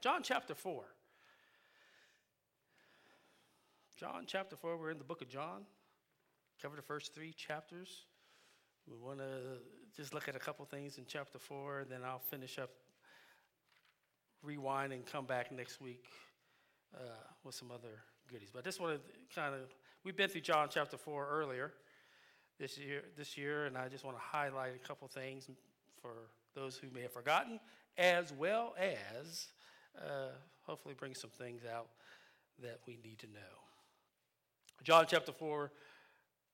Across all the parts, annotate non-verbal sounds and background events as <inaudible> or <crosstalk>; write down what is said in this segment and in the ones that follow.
John chapter 4. John chapter 4, we're in the book of John. Cover the first three chapters. We want to just look at a couple things in chapter 4, and then I'll finish up, rewind, and come back next week uh, with some other goodies. But I just want to kind of, we've been through John chapter 4 earlier this year, this year, and I just want to highlight a couple things for those who may have forgotten, as well as uh, hopefully bring some things out that we need to know. John chapter 4,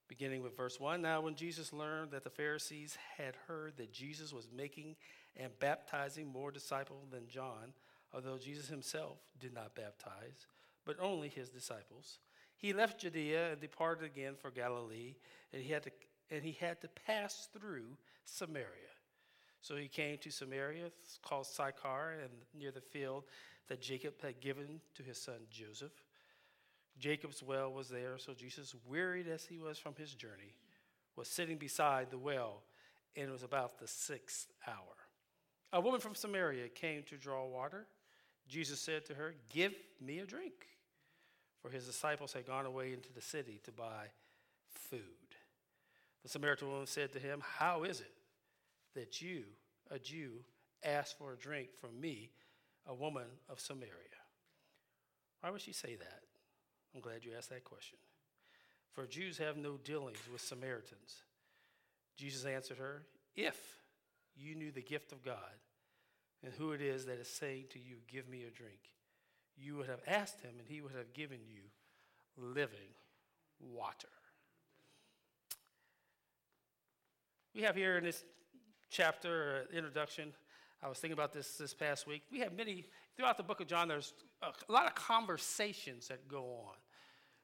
beginning with verse 1. Now, when Jesus learned that the Pharisees had heard that Jesus was making and baptizing more disciples than John, although Jesus himself did not baptize, but only his disciples, he left Judea and departed again for Galilee, and he had to, and he had to pass through Samaria. So he came to Samaria, called Sychar, and near the field that Jacob had given to his son Joseph. Jacob's well was there, so Jesus, wearied as he was from his journey, was sitting beside the well, and it was about the sixth hour. A woman from Samaria came to draw water. Jesus said to her, Give me a drink. For his disciples had gone away into the city to buy food. The Samaritan woman said to him, How is it that you, a Jew, ask for a drink from me, a woman of Samaria? Why would she say that? I'm glad you asked that question. For Jews have no dealings with Samaritans. Jesus answered her, If you knew the gift of God and who it is that is saying to you, Give me a drink, you would have asked him and he would have given you living water. We have here in this chapter, introduction, I was thinking about this this past week. We have many, throughout the book of John, there's a, lot of conversations that go on.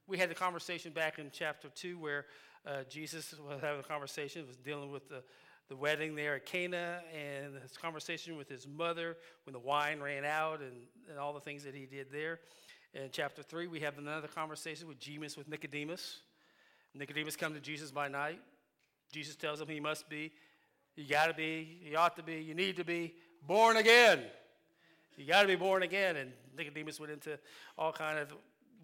We had the conversation back in chapter 2 where uh, Jesus was having a conversation, was dealing with the, the wedding there at Cana and his conversation with his mother when the wine ran out and, and all the things that he did there. In chapter 3, we have another conversation with Jesus with Nicodemus. Nicodemus come to Jesus by night. Jesus tells him he must be, you got to be, you ought to be, you need to be born again. You got to be born again. And Nicodemus went into all kind of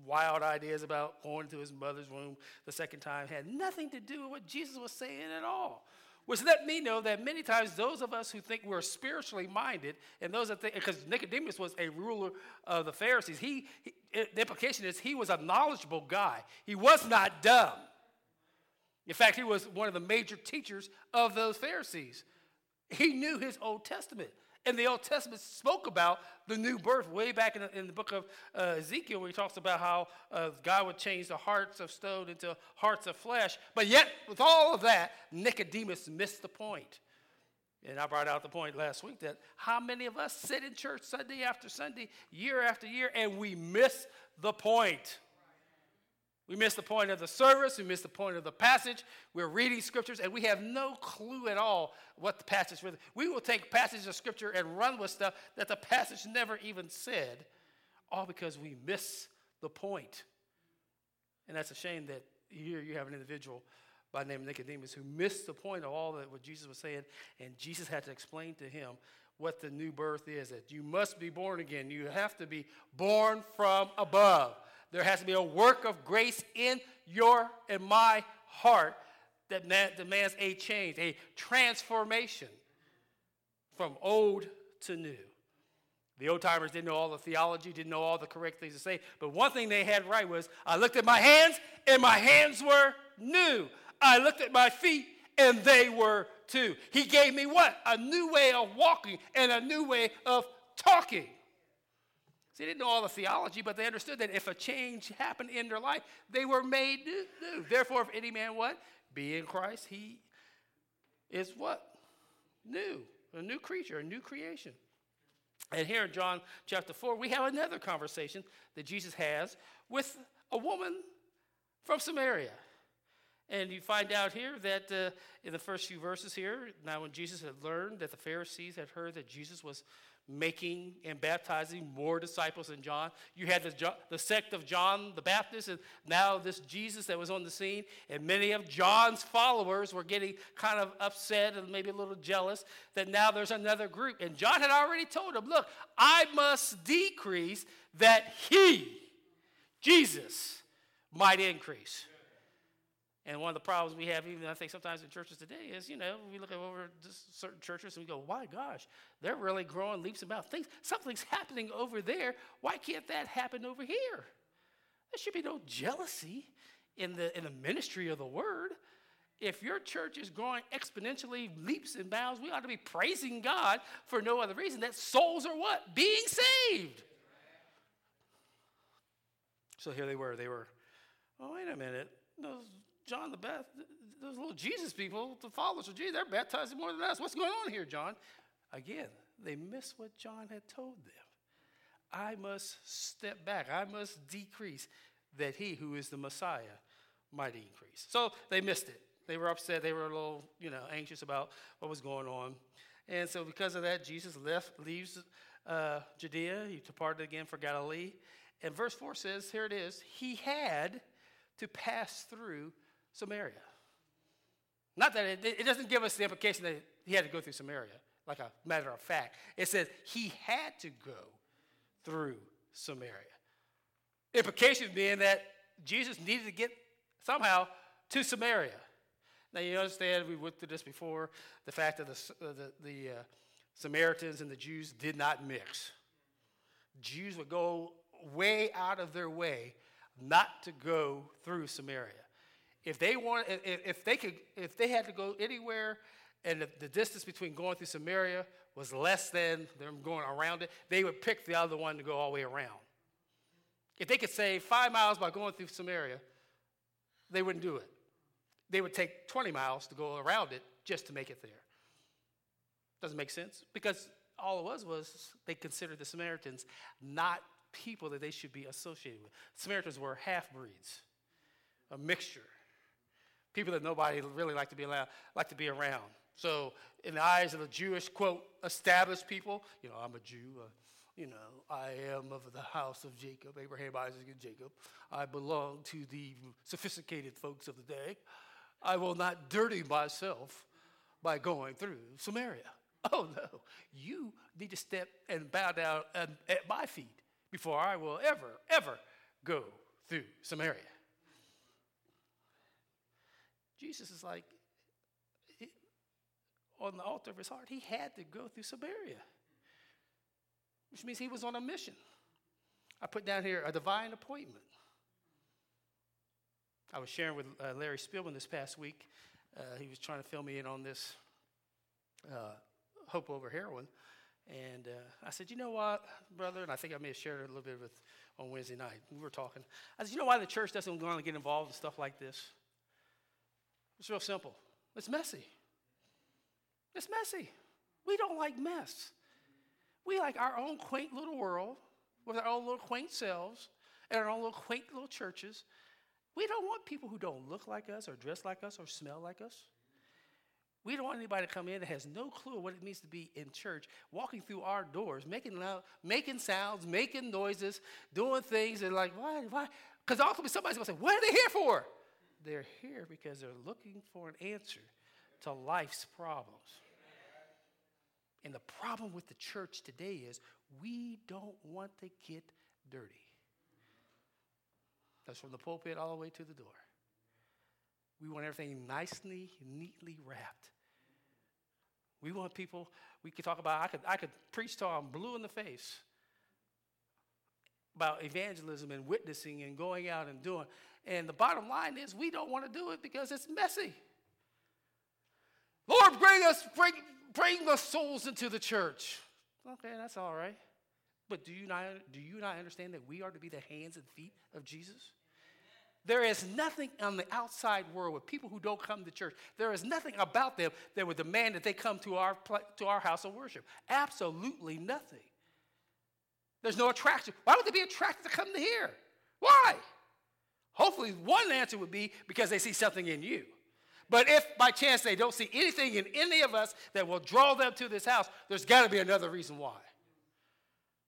wild ideas about going to his mother's womb the second time. Had nothing to do with what Jesus was saying at all. Which let me know that many times those of us who think we're spiritually minded, and those that think, because Nicodemus was a ruler of the Pharisees, he, he, the implication is he was a knowledgeable guy. He was not dumb. In fact, he was one of the major teachers of those Pharisees. He knew his Old Testament. And the Old Testament spoke about the new birth way back in the, in the book of uh, Ezekiel, where he talks about how uh, God would change the hearts of stone into hearts of flesh. But yet, with all of that, Nicodemus missed the point. And I brought out the point last week that how many of us sit in church Sunday after Sunday, year after year, and we miss the point. We miss the point of the service. We miss the point of the passage. We're reading scriptures and we have no clue at all what the passage is. We will take passages of scripture and run with stuff that the passage never even said, all because we miss the point. And that's a shame that here you have an individual by the name of Nicodemus who missed the point of all that what Jesus was saying, and Jesus had to explain to him what the new birth is that you must be born again. You have to be born from above. There has to be a work of grace in your and my heart that demands a change, a transformation from old to new. The old timers didn't know all the theology, didn't know all the correct things to say, but one thing they had right was I looked at my hands and my hands were new. I looked at my feet and they were too. He gave me what? A new way of walking and a new way of talking. They didn't know all the theology, but they understood that if a change happened in their life, they were made new. Therefore, if any man what? Be in Christ, he is what? New. A new creature, a new creation. And here in John chapter 4, we have another conversation that Jesus has with a woman from Samaria. And you find out here that uh, in the first few verses here, now when Jesus had learned that the Pharisees had heard that Jesus was making and baptizing more disciples than John. You had the, the sect of John the Baptist, and now this Jesus that was on the scene. And many of John's followers were getting kind of upset and maybe a little jealous that now there's another group. And John had already told them, Look, I must decrease that he, Jesus, might increase. And one of the problems we have, even I think sometimes in churches today, is you know we look over certain churches and we go, "Why, gosh, they're really growing leaps and bounds. Things, something's happening over there. Why can't that happen over here?" There should be no jealousy in the in the ministry of the word. If your church is growing exponentially, leaps and bounds, we ought to be praising God for no other reason that souls are what being saved. So here they were. They were. Oh, wait a minute. Those John the Baptist, those little Jesus people, the followers of Jesus, they're baptizing more than us. What's going on here, John? Again, they miss what John had told them. I must step back, I must decrease, that he who is the Messiah might increase. So they missed it. They were upset. They were a little, you know, anxious about what was going on. And so because of that, Jesus left, leaves uh, Judea. He departed again for Galilee. And verse 4 says, here it is, he had to pass through Samaria. Not that it, it doesn't give us the implication that he had to go through Samaria, like a matter of fact. It says he had to go through Samaria. Implication being that Jesus needed to get somehow to Samaria. Now, you understand, we went through this before the fact that the, the, the uh, Samaritans and the Jews did not mix. Jews would go way out of their way not to go through Samaria. If they want, if, they could, if they had to go anywhere, and the, the distance between going through Samaria was less than them going around it, they would pick the other one to go all the way around. If they could save five miles by going through Samaria, they wouldn't do it. They would take 20 miles to go around it just to make it there. Doesn't make sense because all it was was they considered the Samaritans not people that they should be associated with. Samaritans were half breeds, a mixture people that nobody really like to be allowed, like to be around. So, in the eyes of the Jewish quote established people, you know, I'm a Jew. Uh, you know, I am of the house of Jacob, Abraham, Isaac, and Jacob. I belong to the sophisticated folks of the day. I will not dirty myself by going through Samaria. <laughs> Oh no, you need to step and bow down at, at my feet before I will ever, ever go through Samaria. Jesus is like, on the altar of his heart, he had to go through Samaria, which means he was on a mission. I put down here a divine appointment. I was sharing with uh, Larry Spielman this past week. Uh, he was trying to fill me in on this uh, hope over heroin. And uh, I said, you know what, brother? And I think I may have shared it a little bit with on Wednesday night. We were talking. I said, you know why the church doesn't want to get involved in stuff like this? It's real simple. It's messy. It's messy. We don't like mess. We like our own quaint little world with our own little quaint selves and our own little quaint little churches. We don't want people who don't look like us or dress like us or smell like us. We don't want anybody to come in that has no clue what it means to be in church, walking through our doors, making loud, making sounds, making noises, doing things, and like, why, why? Because ultimately somebody's to say, what are they here for? They're here because they're looking for an answer to life's problems. And the problem with the church today is we don't want to get dirty. That's from the pulpit all the way to the door. We want everything nicely, neatly wrapped. We want people, we could talk about, I could, I could preach till I'm blue in the face about evangelism and witnessing and going out and doing. And the bottom line is, we don't want to do it because it's messy. Lord, bring us, bring, bring the souls into the church. Okay, that's all right. But do you not, do you not understand that we are to be the hands and feet of Jesus? There is nothing on the outside world with people who don't come to church. There is nothing about them that would demand that they come to our, to our house of worship. Absolutely nothing. There's no attraction. Why would they be attracted to come to here? Why? Hopefully, one answer would be because they see something in you. But if by chance they don't see anything in any of us that will draw them to this house, there's got to be another reason why.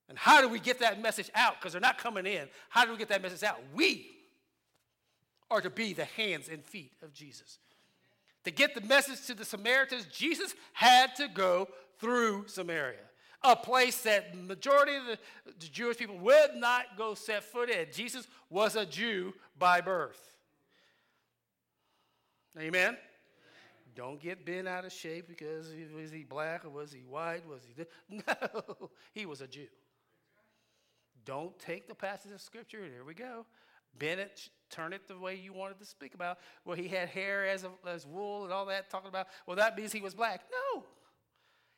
And how do we get that message out? Because they're not coming in. How do we get that message out? We are to be the hands and feet of Jesus. To get the message to the Samaritans, Jesus had to go through Samaria, a place that majority of the, Jewish people would not go set foot in. Jesus was a Jew by birth. Amen. Don't get bent out of shape because was he black or was he white? Was he <laughs> no? He was a Jew. Don't take the passage of scripture. Here we go. Bend it, turn it the way you wanted to speak about. Well, he had hair as, a, as wool and all that, talking about, well, that means he was black. No.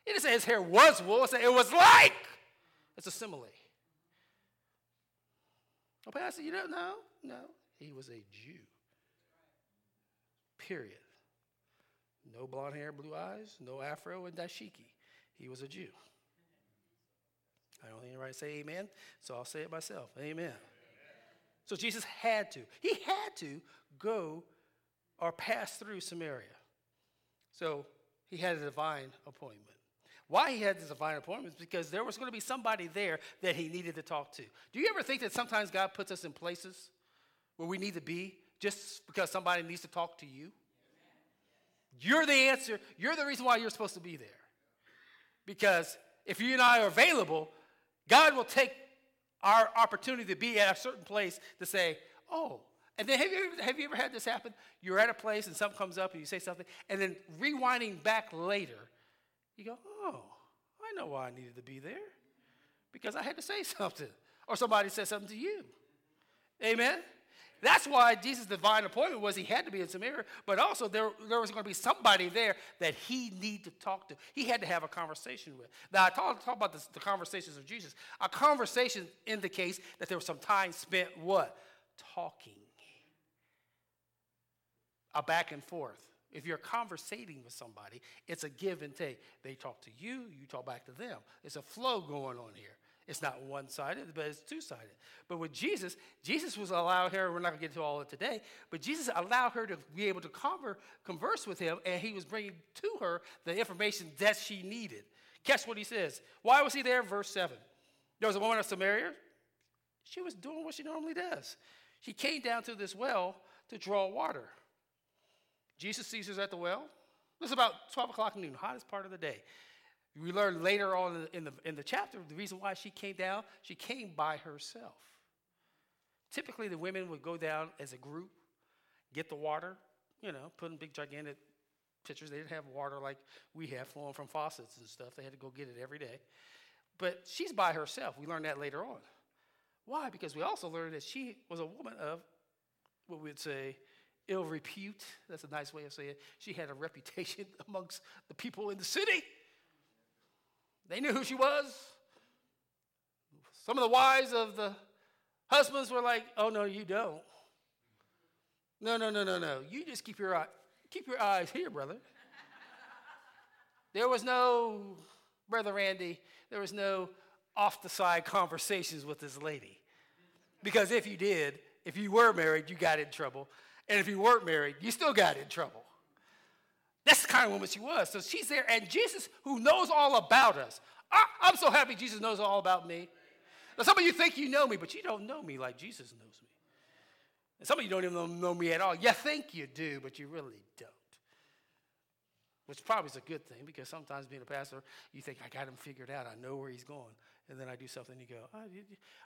It didn't say his hair was wool, it said it was like. It's a simile. Oh, Pastor, you don't know? No. He was a Jew. Period. No blonde hair, blue eyes, no afro, and dashiki. He was a Jew. I don't think anybody say amen, so I'll say it myself. Amen. So Jesus had to. He had to go or pass through Samaria. So he had a divine appointment. Why he had this divine appointment is because there was going to be somebody there that he needed to talk to. Do you ever think that sometimes God puts us in places where we need to be just because somebody needs to talk to you? You're the answer. You're the reason why you're supposed to be there. Because if you and I are available, God will take our opportunity to be at a certain place to say, oh, and then have you, ever, have you ever had this happen? You're at a place and something comes up and you say something, and then rewinding back later, you go, oh, I know why I needed to be there. Because I had to say <laughs> something. Or somebody said something to you. Amen? That's why Jesus' divine appointment was he had to be in Samaria, but also there, there was going to be somebody there that he needed to talk to. He had to have a conversation with. Now, I talk, talk about this, the conversations of Jesus. A conversation indicates that there was some time spent what? Talking. A back and forth. If you're conversating with somebody, it's a give and take. They talk to you, you talk back to them. It's a flow going on here. It's not one sided, but it's two sided. But with Jesus, Jesus was allowed her, we're not going to get into all of it today, but Jesus allowed her to be able to conver, converse with him, and he was bringing to her the information that she needed. Catch what he says. Why was he there? Verse 7. There was a woman of Samaria. She was doing what she normally does. She came down to this well to draw water. Jesus sees her at the well. Is about 12 o'clock noon, hottest part of the day. We learn later on in the, in the chapter the reason why she came down, she came by herself. Typically, the women would go down as a group, get the water, you know, put in big, gigantic pitchers. They didn't have water like we have flowing from faucets and stuff. They had to go get it every day. But she's by herself. We learned that later on. Why? Because we also learned that she was a woman of what we'd say ill repute. That's a nice way of saying it. She had a reputation <laughs> amongst the people in the city. They knew who she was. Some of the wives of the husbands were like, "Oh no, you don't. No, no, no, no, no. You just keep your eye, keep your eyes here, brother." there was no, brother Randy. There was no off the side conversations with this lady, because if you did, if you were married, you got in trouble, and if you weren't married, you still got in trouble. That's the kind of woman she was. So she's there, and Jesus, who knows all about us, I, am so happy Jesus knows all about me. Now, some of you think you know me, but you don't know me like Jesus knows me. And some of you don't even know me at all. You think you do, but you really don't. Which probably is a good thing because sometimes being a pastor, you think, I got him figured out. I know where he's going. And then I do something, and you go, oh,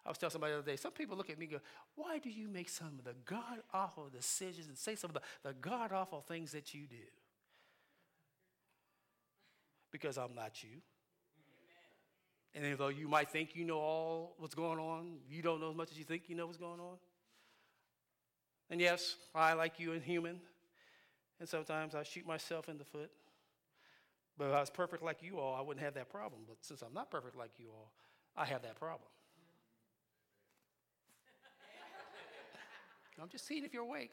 I was telling somebody the other day, some people look at me and go, Why do you make some of the god awful decisions and say some of the, the god awful things that you do? because I'm not you. And even though you might think you know all what's going on, you don't know as much as you think you know what's going on. And yes, I, like you, am human. And sometimes I shoot myself in the foot. But if I was perfect like you all, I wouldn't have that problem. But since I'm not perfect like you all, I have that problem. I'm just seeing if you're awake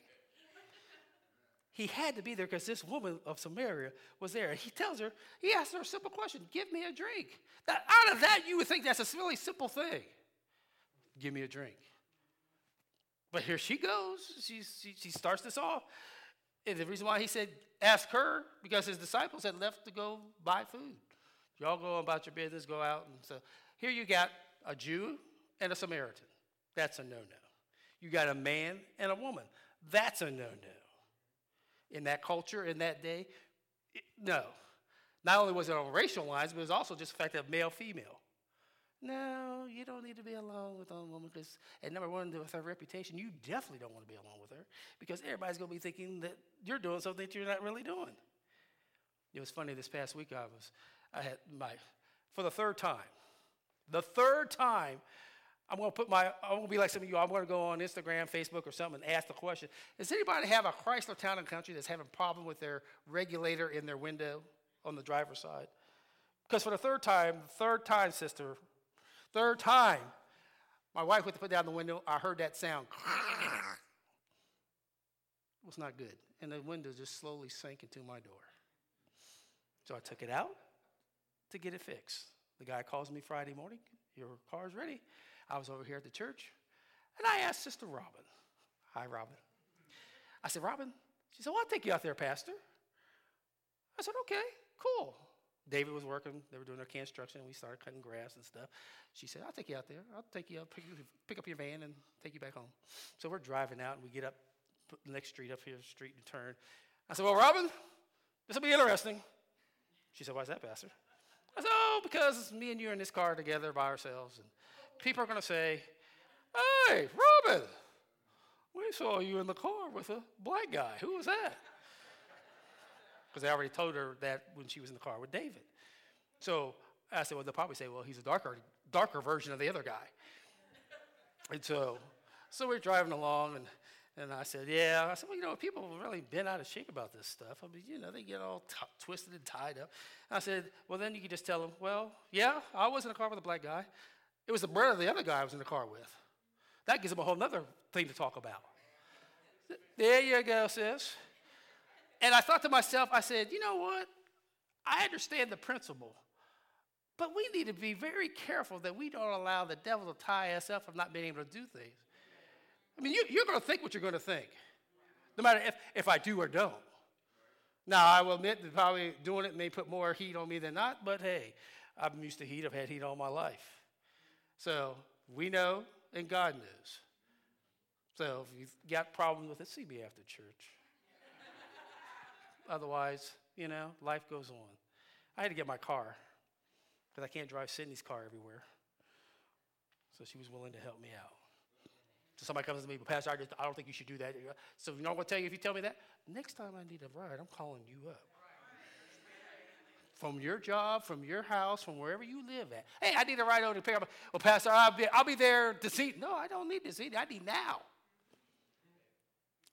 he had to be there because this woman of Samaria was there. He tells her, he asks her a simple question Give me a drink. Now, out of that, you would think that's a really simple thing. Give me a drink. But here she goes. She, she, she starts this off. And the reason why he said, Ask her, because his disciples had left to go buy food. Y'all go about your business, go out. And so here you got a Jew and a Samaritan. That's a no no. You got a man and a woman. That's a no no. In that culture, in that day, it, no. Not only was it on racial lines, but it was also just the fact of male female. No, you don't need to be alone with a woman because, and number one, with her reputation, you definitely don't want to be alone with her because everybody's going to be thinking that you're doing something that you're not really doing. It was funny this past week. I was, I had my, for the third time, the third time, I'm going to put my, I'm going to be like some of you. I'm going to go on Instagram, Facebook, or something and ask the question: Does anybody have a Chrysler Town and Country that's having a problem with their regulator in their window on the driver's side? Because for the third time, third time, sister, Third time, my wife went to put down the window. I heard that sound. It was not good. And the window just slowly sank into my door. So I took it out to get it fixed. The guy calls me Friday morning. Your car's ready. I was over here at the church. And I asked Sister Robin. Hi, Robin. I said, Robin, she said, Well, I'll take you out there, Pastor. I said, Okay, cool. David was working. They were doing their construction. And we started cutting grass and stuff. She said, I'll take you out there. I'll take you up, pick, pick up your van and take you back home. So we're driving out and we get up the next street up here, street and turn. I said, Well, Robin, this will be interesting. She said, Why's that, Pastor? I said, Oh, because me and you are in this car together by ourselves. And people are going to say, Hey, Robin, we saw you in the car with a black guy. Who was that? because I already told her that when she was in the car with David. So I said, well, they'll probably say, well, he's a darker, darker version of the other guy. and so, so we're driving along, and, and I said, yeah. I said, well, you know, people have really been out of shape about this stuff. I mean, you know, they get all t- twisted and tied up. I said, well, then you could just tell them, well, yeah, I was in a car with a black guy. It was the brother of the other guy I was in the car with. That gives them a whole other thing to talk about. There you go, sis. And I thought to myself, I said, you know what? I understand the principle, but we need to be very careful that we don't allow the devil to tie us up from not being able to do things. I mean, you, are going to think what you're going to think, no matter if, if I do or don't. Now, I will admit that probably doing it may put more heat on me than not, but hey, I'm used to heat. I've had heat all my life. So we know, and God knows. So if you've got problems with it, see me after church. Otherwise, you know, life goes on. I had to get my car because I can't drive Sydney's car everywhere. So she was willing to help me out. So somebody comes to me, but Pastor, I, just, I don't think you should do that. So you know what to tell you if you tell me that? Next time I need a ride, I'm calling you up. From your job, from your house, from wherever you live at. Hey, I need a ride over to pick up. Well, Pastor, I'll be, I'll be there to see. No, I don't need to see. I need now.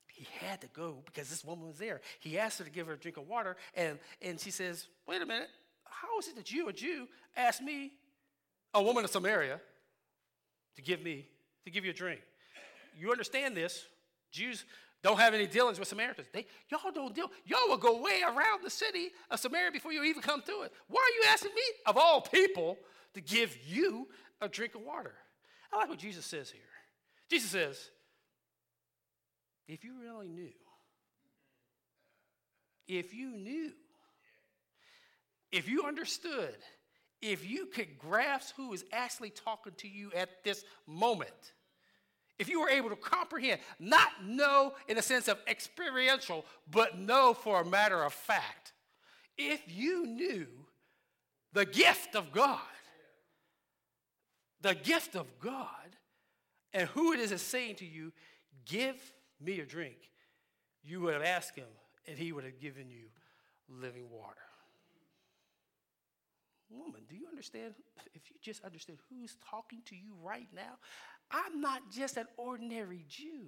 He had to go because this woman was there. He asked her to give her a drink of water, and, and she says, Wait a minute, how is it that you, a Jew, asked me, a woman of Samaria, to give me, to give you a drink? You understand this. Jews don't have any dealings with Samaritans. They, y'all don't deal. Y'all will go way around the city of Samaria before you even come to it. Why are you asking me, of all people, to give you a drink of water? I like what Jesus says here. Jesus says, if you really knew, if you knew, if you understood, if you could grasp who is actually talking to you at this moment, if you were able to comprehend, not know in a sense of experiential, but know for a matter of fact, if you knew the gift of God, the gift of God, and who it is that's saying to you, give me a drink, you would have asked him, and he would have given you living water. Woman, do you understand? If you just understood who's talking to you right now, I'm not just an ordinary Jew.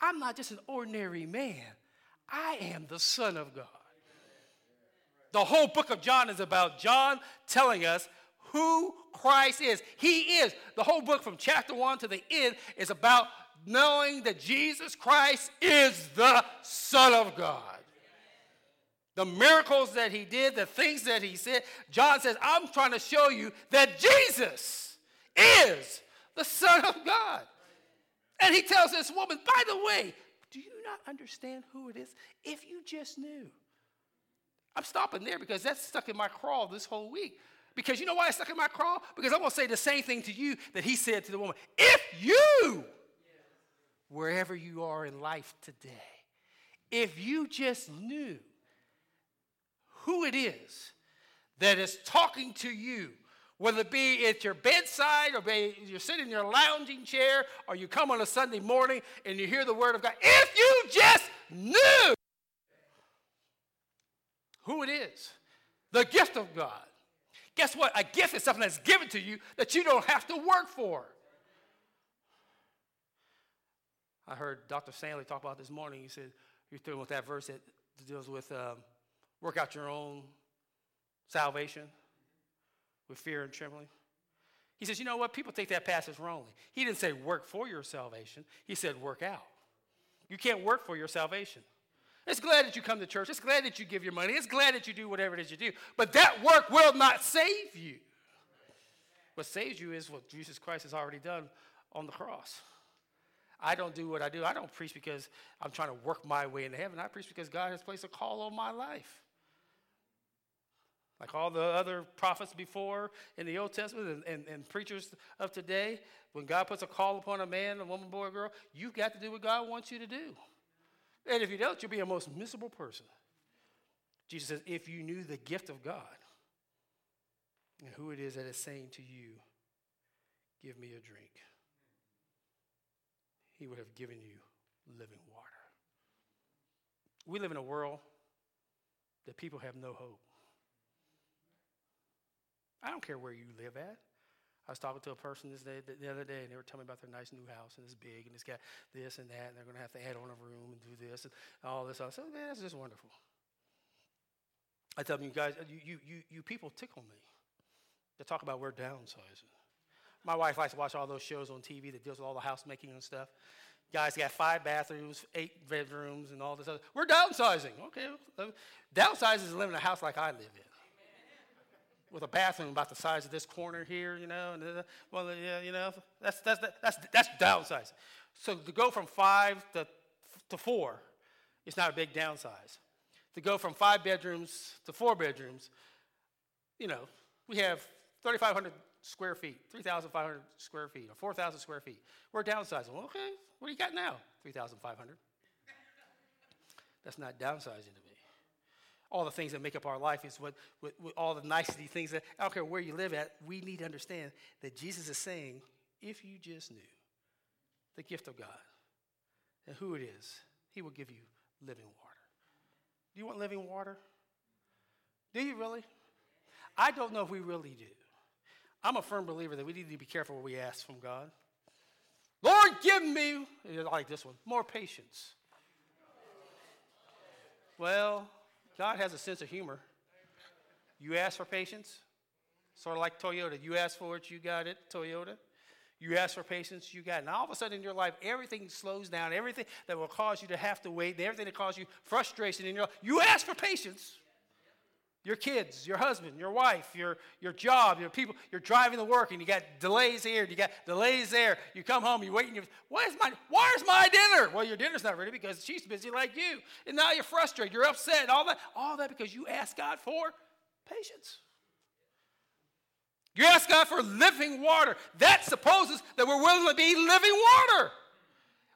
I'm not just an ordinary man. I am the Son of God. The whole book of John is about John telling us who Christ is. He is. The whole book from chapter 1 to the end is about knowing that Jesus Christ is the Son of God. The miracles that he did, the things that he said, John says, I'm trying to show you that Jesus is the Son of God. And he tells this woman, by the way, do you not understand who it is? If you just knew. I'm stopping there because that's stuck in my crawl this whole week. Because you know why I stuck in my craw? Because I'm going to say the same thing to you that he said to the woman. If you, wherever you are in life today, if you just knew who it is that is talking to you, whether it be at your bedside or be you're sitting in your lounging chair or you come on a Sunday morning and you hear the word of God, if you just knew who it is, the gift of God. Guess what? A gift is something that's given to you that you don't have to work for. I heard Dr. Stanley talk about this morning. He said, You're through with that verse that deals with um, work out your own salvation with fear and trembling. He says, You know what? People take that passage wrongly. He didn't say work for your salvation, he said work out. You can't work for your salvation. It's glad that you come to church. It's glad that you give your money. It's glad that you do whatever it is you do. But that work will not save you. What saves you is what Jesus Christ has already done on the cross. I don't do what I do. I don't preach because I'm trying to work my way into heaven. I preach because God has placed a call on my life. Like all the other prophets before in the Old Testament and, and, and, preachers of today, when God puts a call upon a man, a woman, boy, or girl, you've got to do what God wants you to do. And if you don't, you'll be a most miserable person. Jesus says, if you knew the gift of God and who it is that is saying to you, give me a drink, he would have given you living water. We live in a world that people have no hope. I don't care where you live at. I was talking to a person this day, the other day, and they were telling me about their nice new house, and it's big, and it's got this and that, and they're going to have to add on a room and do this and all this. I said, man, that's just wonderful. I tell them, you guys, you, you, you, you people tickle me. They talk about we're downsizing. My wife likes to watch all those shows on TV that deals with all the housemaking and stuff. Guys got five bathrooms, eight bedrooms, and all this other. We're downsizing. Okay, downsizing is living in a house like I live in with a bathroom about the size of this corner here, you know, and uh, well, yeah, you know, that's that's that's that's downsizing. So to go from five to to four, it's not a big downsize. To go from five bedrooms to four bedrooms, you know, we have 3,500 square feet, 3,500 square feet, or 4,000 square feet. We're downsizing. Well, okay, what do you got now? 3,500. That's not downsizing to me all the things that make up our life is what, what, what, all the nicety things that I don't care where you live at, we need to understand that Jesus is saying, if you just knew the gift of God and who it is, He will give you living water. Do you want living water? Do you really? I don't know if we really do. I'm a firm believer that we need to be careful what we ask from God. Lord, give me, like this one, more patience. Well, God has a sense of humor. You ask for patience, sort of like Toyota. You ask for it, you got it, Toyota. You ask for patience, you got it. Now, all of a sudden in your life, everything slows down. Everything that will cause you to have to wait, everything that causes you frustration in your life, you ask for patience your kids, your husband, your wife, your, your job, your people, you're driving to work and you got delays here, you got delays there. You come home, you wait, and you, where's my, where's my dinner? Well, your dinner's not ready because she's busy like you. And now you're frustrated, you're upset, all that, all that because you ask God for patience. You ask God for living water. That supposes that we're willing to be living water.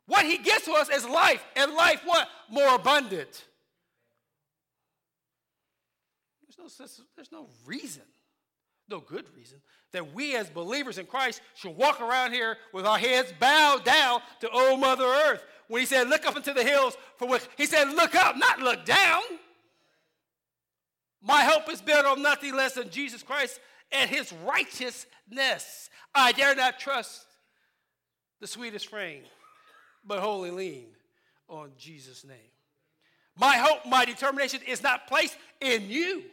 What he gives to us is life, and life what? More abundant. There's no, reason, no good reason, that we as believers in Christ should walk around here with our heads bowed down to old Mother Earth. When he said, Look up into the hills for which, he said, Look up, not look down. My hope is built on nothing less than Jesus Christ and his righteousness. I dare not trust the sweetest frame, but wholly lean on Jesus' name. My hope, my determination is not placed in you.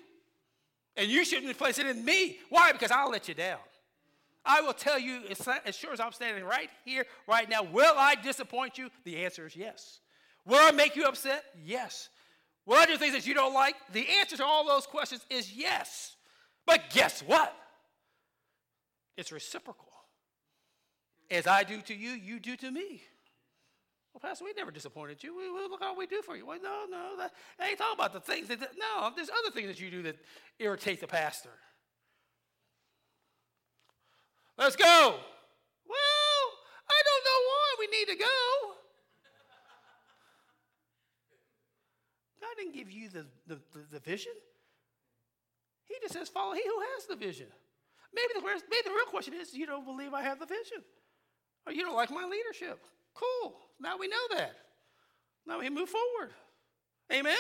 And you shouldn't place it in me. Why? Because I'll let you down. I will tell you, as sure as I'm standing right here, right now, will I disappoint you? The answer is yes. Will I make you upset? Yes. Will I do things that you don't like? The answer to all those questions is yes. But guess what? It's reciprocal. As I do to you, you do to me. Well, Pastor, we never disappointed you. We, we, look how we do for you. Well, no, no, that, I ain't talking about the things that, no, there's other things that you do that irritate the pastor. Let's go. Well, I don't know why we need to go. God didn't give you the, the, the, the vision. He just says, follow he who has the vision. Maybe the, maybe the real question is, you don't believe I have the vision. Or you don't like my leadership. Cool. Now we know that. Now we move forward. Amen?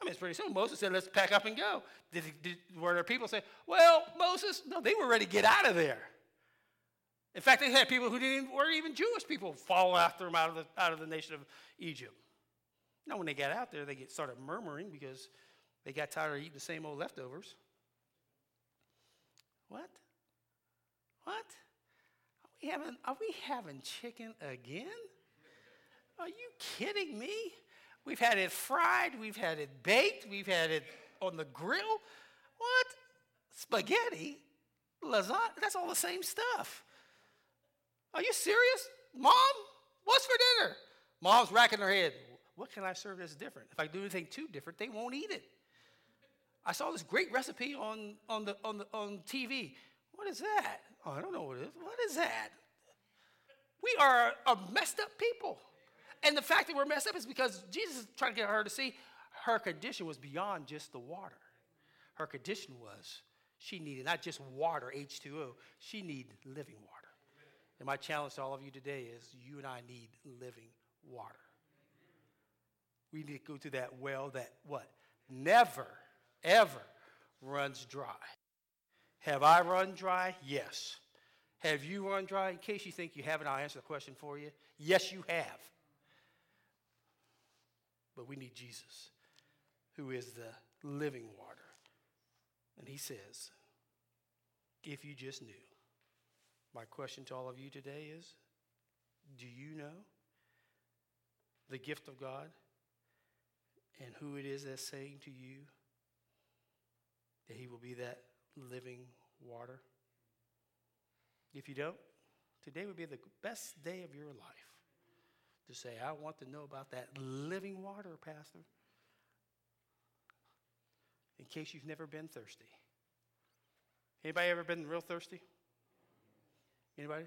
I mean, it's pretty simple. Moses said, let's pack up and go. Did, did, were there people say, well, Moses, no, they were ready to get out of there. In fact, they had people who didn't, weren't even Jewish people follow after them out of the, out of the nation of Egypt. Now, when they got out there, they get started murmuring because they got tired of eating the same old leftovers. What? What? Are we having, are we having chicken again? Are you kidding me? We've had it fried, we've had it baked, we've had it on the grill. What? Spaghetti? Lasagna? That's all the same stuff. Are you serious? Mom, what's for dinner? Mom's racking her head. What can I serve that's different? If I do anything too different, they won't eat it. I saw this great recipe on, on, the, on, the, on TV. What is that? Oh, I don't know what it is. What is that? We are a messed up people. And the fact that we're messed up is because Jesus is trying to get her to see her condition was beyond just the water. Her condition was she needed not just water, H2O, she needed living water. And my challenge to all of you today is you and I need living water. We need to go to that well that what? Never, ever runs dry. Have I run dry? Yes. Have you run dry? In case you think you haven't, I'll answer the question for you. Yes, you have. But we need Jesus, who is the living water. And he says, if you just knew. My question to all of you today is do you know the gift of God and who it is that's saying to you that he will be that living water? If you don't, today would be the best day of your life to say, I want to know about that living water, Pastor. In case you've never been thirsty. Anybody ever been real thirsty? Anybody?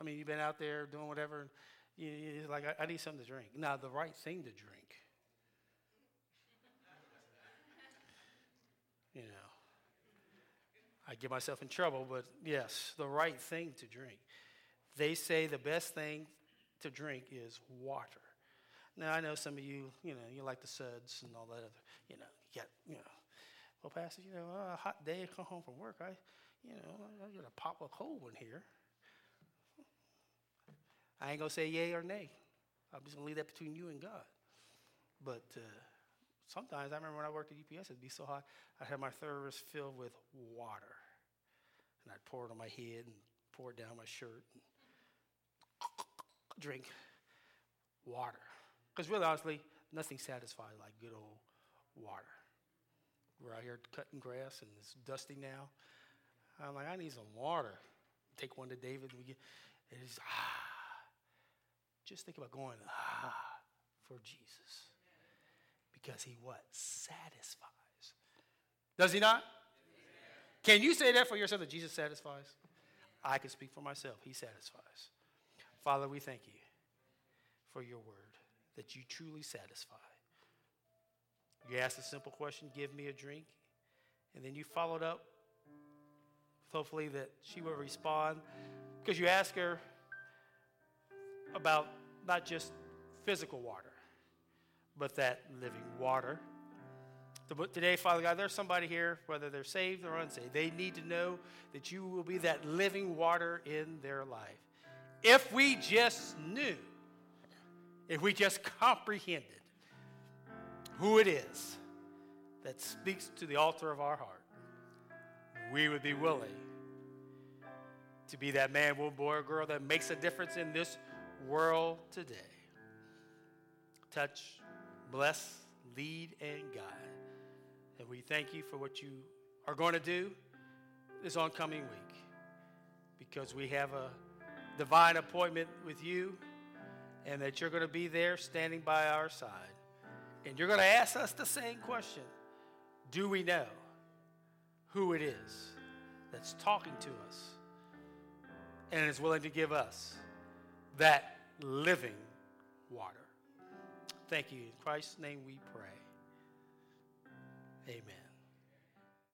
I mean, you've been out there doing whatever. You, you're like, I, I need something to drink. Now, the right thing to drink. <laughs> You know, I get myself in trouble, but yes, the right thing to drink. They say the best thing to drink is water. Now I know some of you, you know, you like the suds and all that other, you know, you got, you know, well, Pastor, you know, a hot day, come home from work, I, you know, I got to pop a cold one here. I ain't gonna say yay or nay. I'm just gonna leave that between you and God. But uh, sometimes I remember when I worked at UPS, it'd be so hot, I'd have my thermos filled with water, and I'd pour it on my head and pour it down my shirt. And drink water. Because really, honestly, nothing satisfies like good old water. We're out here cutting grass and it's dusty now. I'm like, I need some water. Take one to David. And we get, and it's ah. Just think about going ah for Jesus. Because he what? Satisfies. Does he not? Can you say that for yourself that Jesus satisfies? I can speak for myself. He satisfies. Father, we thank you for your word that you truly satisfy. You asked a simple question, give me a drink, and then you followed up, hopefully, that she will respond because you ask her about not just physical water, but that living water. But today, Father God, there's somebody here, whether they're saved or unsaved, they need to know that you will be that living water in their life. If we just knew, if we just comprehended who it is that speaks to the altar of our heart, we would be willing to be that man, woman, boy, or girl that makes a difference in this world today. Touch, bless, lead, and guide. And we thank you for what you are going to do this oncoming week because we have a divine appointment with you and that you're going to be there standing by our side. And you're going to ask us the same question Do we know who it is that's talking to us and is willing to give us that living water. Thank you. In Christ's name we pray. Amen.